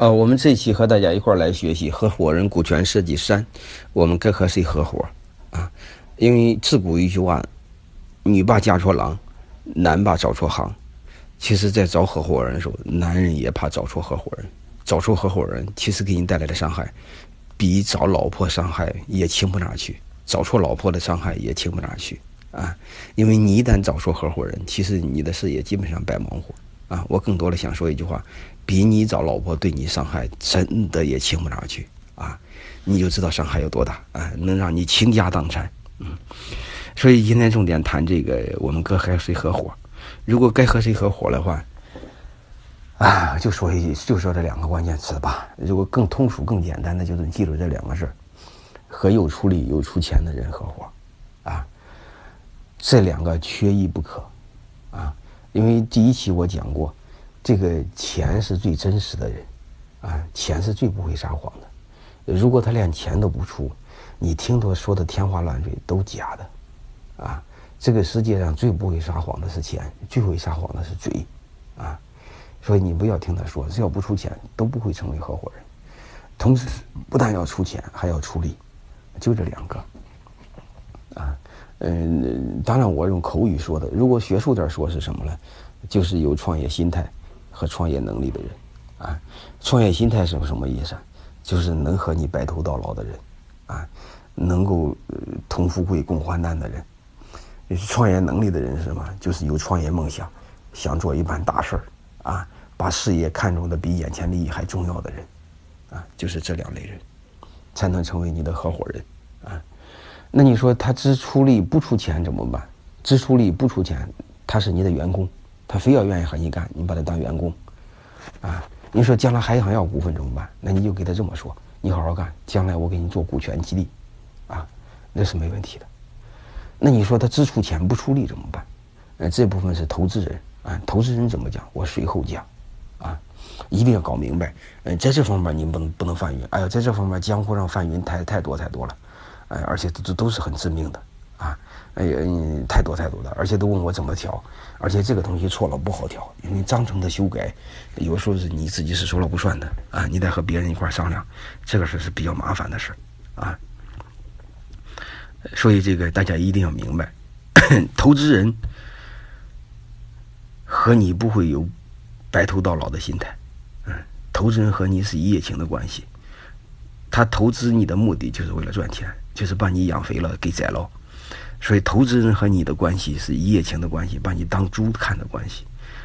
呃，我们这期和大家一块儿来学习合伙人股权设计三，我们该和谁合伙啊？因为自古一句话，女怕嫁错郎，男怕找错行。其实，在找合伙人的时候，男人也怕找错合伙人。找错合伙人，其实给你带来的伤害，比找老婆伤害也轻不哪去。找错老婆的伤害也轻不哪去啊！因为你一旦找错合伙人，其实你的事业基本上白忙活啊！我更多的想说一句话。比你找老婆对你伤害真的也轻不哪去啊！你就知道伤害有多大啊，能让你倾家荡产。嗯，所以今天重点谈这个，我们该和谁合伙？如果该和谁合伙的话，啊，就说一句就说这两个关键词吧。如果更通俗、更简单的，就是记住这两个字和有出力、有出钱的人合伙啊，这两个缺一不可。因为第一期我讲过。这个钱是最真实的人，啊，钱是最不会撒谎的。如果他连钱都不出，你听他说的天花乱坠都假的，啊，这个世界上最不会撒谎的是钱，最会撒谎的是嘴，啊，所以你不要听他说，只要不出钱都不会成为合伙人。同时，不但要出钱，还要出力，就这两个，啊，嗯，当然我用口语说的，如果学术点说是什么呢？就是有创业心态。和创业能力的人，啊，创业心态是什么意思？就是能和你白头到老的人，啊，能够同富贵共患难的人。创业能力的人是什么？就是有创业梦想，想做一番大事儿，啊，把事业看重的比眼前利益还重要的人，啊，就是这两类人，才能成为你的合伙人，那你说他只出力不出钱怎么办？只出力不出钱，他是你的员工。他非要愿意和你干，你把他当员工，啊，你说将来还想要股份怎么办？那你就给他这么说：你好好干，将来我给你做股权激励，啊，那是没问题的。那你说他只出钱不出力怎么办？呃，这部分是投资人，啊，投资人怎么讲？我随后讲，啊，一定要搞明白。嗯，在这方面您不能不能犯云。哎呀，在这方面江湖上犯云太太多太多了，哎，而且都都是很致命的，啊。哎呀，太多太多了，而且都问我怎么调，而且这个东西错了不好调，因为章程的修改，有时候是你自己是说了不算的啊，你得和别人一块商量，这个事是比较麻烦的事啊。所以这个大家一定要明白，投资人和你不会有白头到老的心态，嗯，投资人和你是一夜情的关系，他投资你的目的就是为了赚钱，就是把你养肥了给宰了。所以，投资人和你的关系是一夜情的关系，把你当猪看的关系；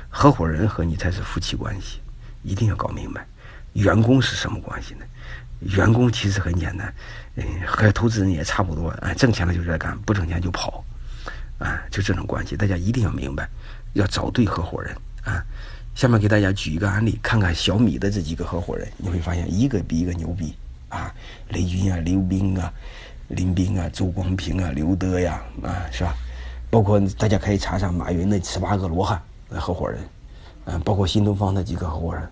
合伙人和你才是夫妻关系，一定要搞明白。员工是什么关系呢？员工其实很简单，嗯，和投资人也差不多，哎，挣钱了就在干，不挣钱就跑，啊，就这种关系，大家一定要明白，要找对合伙人啊。下面给大家举一个案例，看看小米的这几个合伙人，你会发现一个比一个牛逼啊，雷军啊，刘斌啊。林斌啊，周光平啊，刘德呀，啊，是吧？包括大家可以查查马云的十八个罗汉合伙人，嗯，包括新东方的几个合伙人，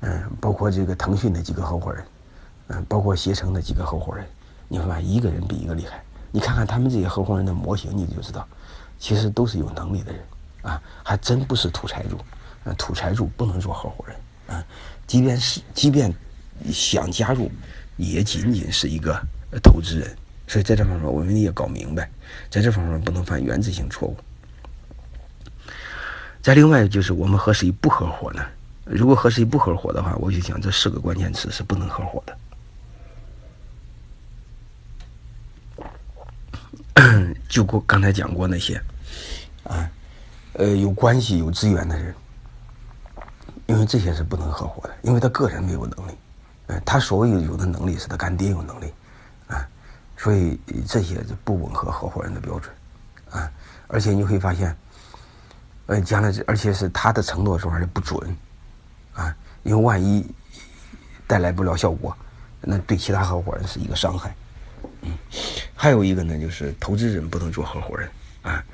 嗯，包括这个腾讯的几个合伙人，嗯，包括携程的几个合伙人，你会发现一个人比一个厉害。你看看他们这些合伙人的模型，你就知道，其实都是有能力的人，啊，还真不是土财主，啊，土财主不能做合伙人，啊，即便是即便想加入，也仅仅是一个。投资人，所以在这方面我们也搞明白，在这方面不能犯原则性错误。再另外就是我们和谁不合伙呢？如果和谁不合伙的话，我就讲这四个关键词是不能合伙的。就过刚才讲过那些，啊，呃，有关系有资源的人，因为这些是不能合伙的，因为他个人没有能力，呃，他所谓有的能力是他干爹有能力。所以这些是不吻合合伙人的标准，啊，而且你会发现，呃，将来而且是他的承诺说还是不准，啊，因为万一带来不了效果，那对其他合伙人是一个伤害，嗯，还有一个呢，就是投资人不能做合伙人，啊，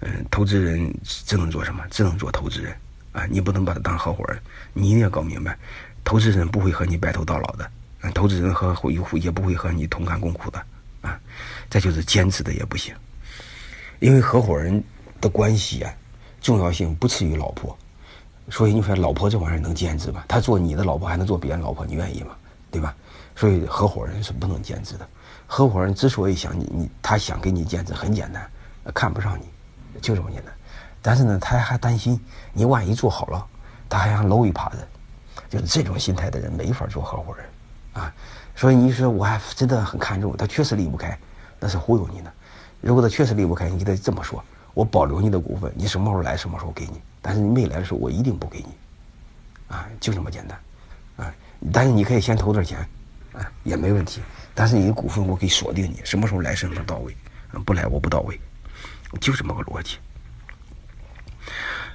嗯，投资人只能做什么？只能做投资人，啊，你不能把他当合伙人，你一定要搞明白，投资人不会和你白头到老的，投资人和会也不会和你同甘共苦的。再就是兼职的也不行，因为合伙人的关系啊，重要性不次于老婆。所以你说老婆这玩意儿能兼职吗？他做你的老婆还能做别人老婆，你愿意吗？对吧？所以合伙人是不能兼职的。合伙人之所以想你，你他想给你兼职，很简单，看不上你，就这么简单。但是呢，他还担心你万一做好了，他还想搂一耙子。就是这种心态的人没法做合伙人，啊，所以你说我还真的很看重他，确实离不开，那是忽悠你的。如果他确实离不开，你得这么说：我保留你的股份，你什么时候来什么时候给你。但是你没来的时候，我一定不给你，啊，就这么简单，啊，但是你可以先投点钱，啊，也没问题。但是你的股份我可以锁定你，什么时候来什么时候到位，不来我不到位，就这么个逻辑。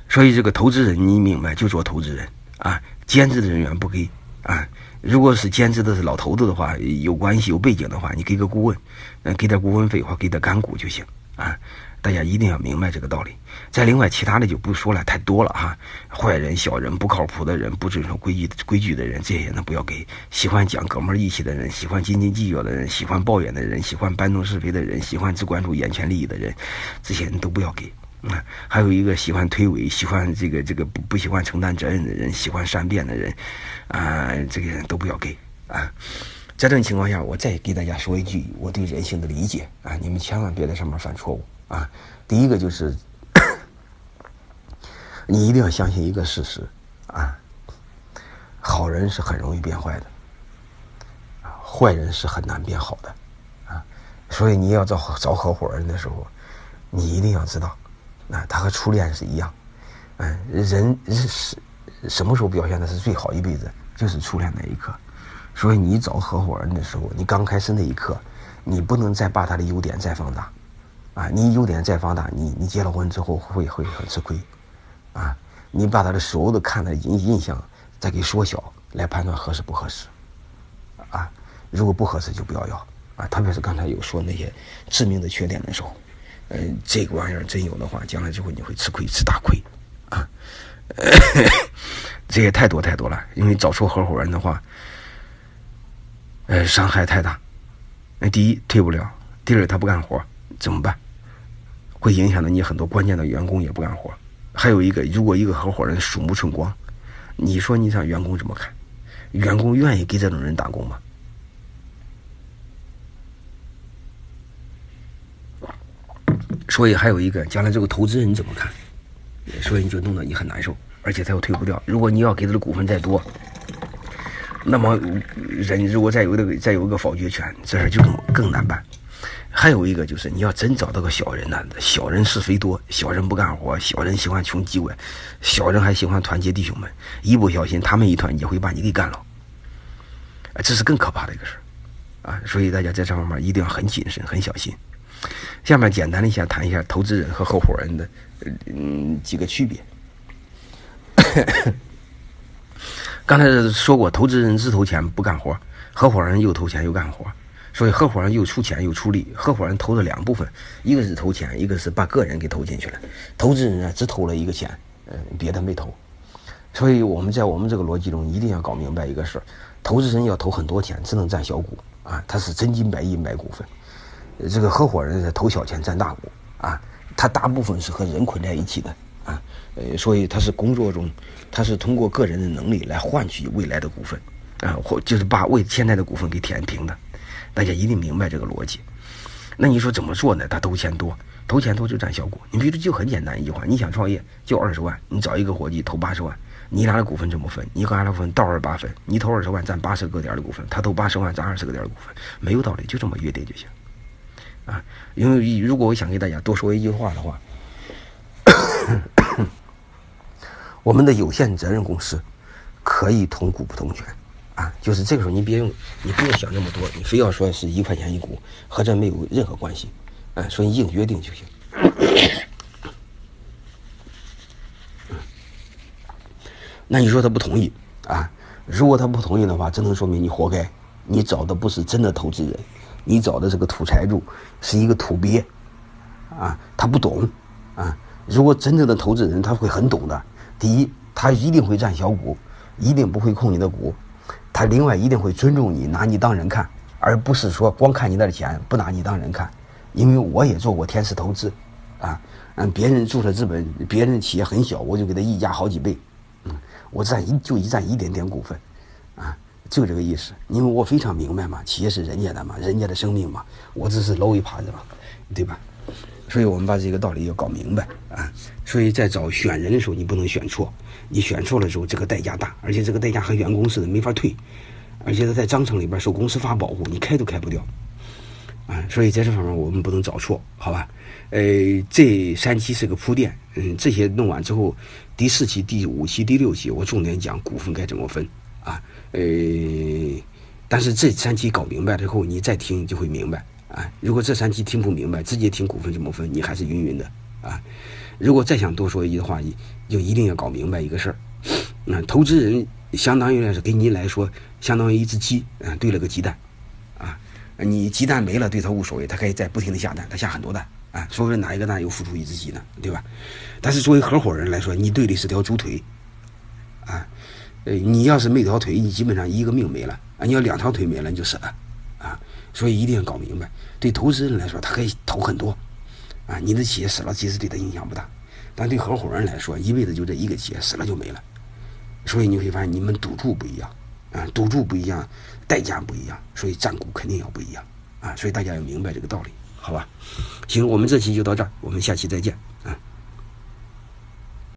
所以这个投资人你明白就做投资人啊，兼职的人员不给啊。如果是兼职的是老头子的话，有关系有背景的话，你给个顾问，嗯，给点顾问费或给点干股就行啊。大家一定要明白这个道理。再另外，其他的就不说了，太多了哈。坏人、小人、不靠谱的人、不遵守规矩规矩的人，这些呢不要给。喜欢讲哥们义气的人，喜欢斤斤计较的人，喜欢抱怨的人，喜欢搬弄是非的人，喜欢只关注眼前利益的人，这些人都不要给。啊，还有一个喜欢推诿、喜欢这个这个不不喜欢承担责任的人，喜欢善变的人，啊，这个人都不要给啊。在这种情况下，我再给大家说一句我对人性的理解啊，你们千万别在上面犯错误。啊，第一个就是，你一定要相信一个事实啊，好人是很容易变坏的，啊，坏人是很难变好的，啊，所以你要找找合伙人的时候，你一定要知道，啊，他和初恋是一样，嗯，人是什么时候表现的是最好一辈子，就是初恋那一刻，所以你找合伙人的时候，你刚开始那一刻，你不能再把他的优点再放大。啊，你优点再放大，你你结了婚之后会会很吃亏，啊，你把他的所有的看的印印象再给缩小，来判断合适不合适，啊，如果不合适就不要要，啊，特别是刚才有说那些致命的缺点的时候，嗯，这个玩意儿真有的话，将来之后你会吃亏吃大亏，啊，这也太多太多了，因为找错合伙人的话，呃，伤害太大，那第一退不了，第二他不干活怎么办？会影响到你很多关键的员工也不干活，还有一个，如果一个合伙人鼠目寸光，你说你让员工怎么看？员工愿意给这种人打工吗？所以还有一个，将来这个投资人怎么看？所以你就弄得你很难受，而且他又退不掉。如果你要给他的股份再多，那么人如果再有一个再有一个否决权，这事就更更难办。还有一个就是，你要真找到个小人呢，小人是非多，小人不干活，小人喜欢穷机关，小人还喜欢团结弟兄们，一不小心他们一团结会把你给干了，这是更可怕的一个事儿，啊，所以大家在这方面一定要很谨慎、很小心。下面简单的先谈一下投资人和合伙人的嗯几个区别。刚才说过，投资人只投钱不干活，合伙人又投钱又干活。所以合伙人又出钱又出力，合伙人投了两部分，一个是投钱，一个是把个人给投进去了。投资人啊只投了一个钱，嗯，别的没投。所以我们在我们这个逻辑中一定要搞明白一个事儿：投资人要投很多钱，只能占小股啊，他是真金白银买股份。这个合伙人是投小钱占大股啊，他大部分是和人捆在一起的啊，呃，所以他是工作中，他是通过个人的能力来换取未来的股份啊，或就是把为现在的股份给填平的。大家一定明白这个逻辑。那你说怎么做呢？他投钱多，投钱多就占小股。你比如就很简单一句话：你想创业就二十万，你找一个伙计投八十万，你俩的股份怎么分？你和他分到二八分，你投二十万占八十个点的股份，他投八十万占二十个点的股份，没有道理，就这么约定就行。啊，因为如果我想给大家多说一句话的话，我们的有限责任公司可以同股不同权。啊，就是这个时候，你别用，你不用想那么多，你非要说是一块钱一股，和这没有任何关系，啊，所以硬约定就行。那你说他不同意啊？如果他不同意的话，只能说明你活该，你找的不是真的投资人，你找的这个土财主是一个土鳖，啊，他不懂，啊，如果真正的投资人他会很懂的，第一，他一定会占小股，一定不会控你的股。他另外一定会尊重你，拿你当人看，而不是说光看你那钱，不拿你当人看。因为我也做过天使投资，啊，嗯，别人注册资本，别人企业很小，我就给他溢价好几倍，嗯，我占一就一占一点点股份，就这个意思。因为我非常明白嘛，企业是人家的嘛，人家的生命嘛，我只是搂一耙子嘛，对吧？所以我们把这个道理要搞明白啊。所以在找选人的时候，你不能选错，你选错了之后，这个代价大，而且这个代价和员工似的没法退，而且他在章程里边受公司法保护，你开都开不掉。啊，所以在这方面我们不能找错，好吧？呃，这三期是个铺垫，嗯，这些弄完之后，第四期、第五期、第六期，我重点讲股份该怎么分啊。呃，但是这三期搞明白之后，你再听就会明白啊。如果这三期听不明白，直接听股份怎么分，你还是晕晕的啊。如果再想多说一句的话，就一定要搞明白一个事儿。那投资人相当于来说，给你来说，相当于一只鸡，啊，兑了个鸡蛋，啊。你鸡蛋没了，对他无所谓，他可以在不停的下蛋，他下很多蛋啊。说不定哪一个蛋又孵出一只鸡呢，对吧？但是作为合伙人来说，你对的是条猪腿，啊，呃，你要是没条腿，你基本上一个命没了啊。你要两条腿没了，你就死了啊。所以一定要搞明白，对投资人来说，他可以投很多啊。你的企业死了，其实对他影响不大，但对合伙人来说，一辈子就这一个企业死了就没了。所以你会发现，你们赌注不一样。啊，赌注不一样，代价不一样，所以占股肯定要不一样啊，所以大家要明白这个道理，好吧？行，我们这期就到这儿，我们下期再见。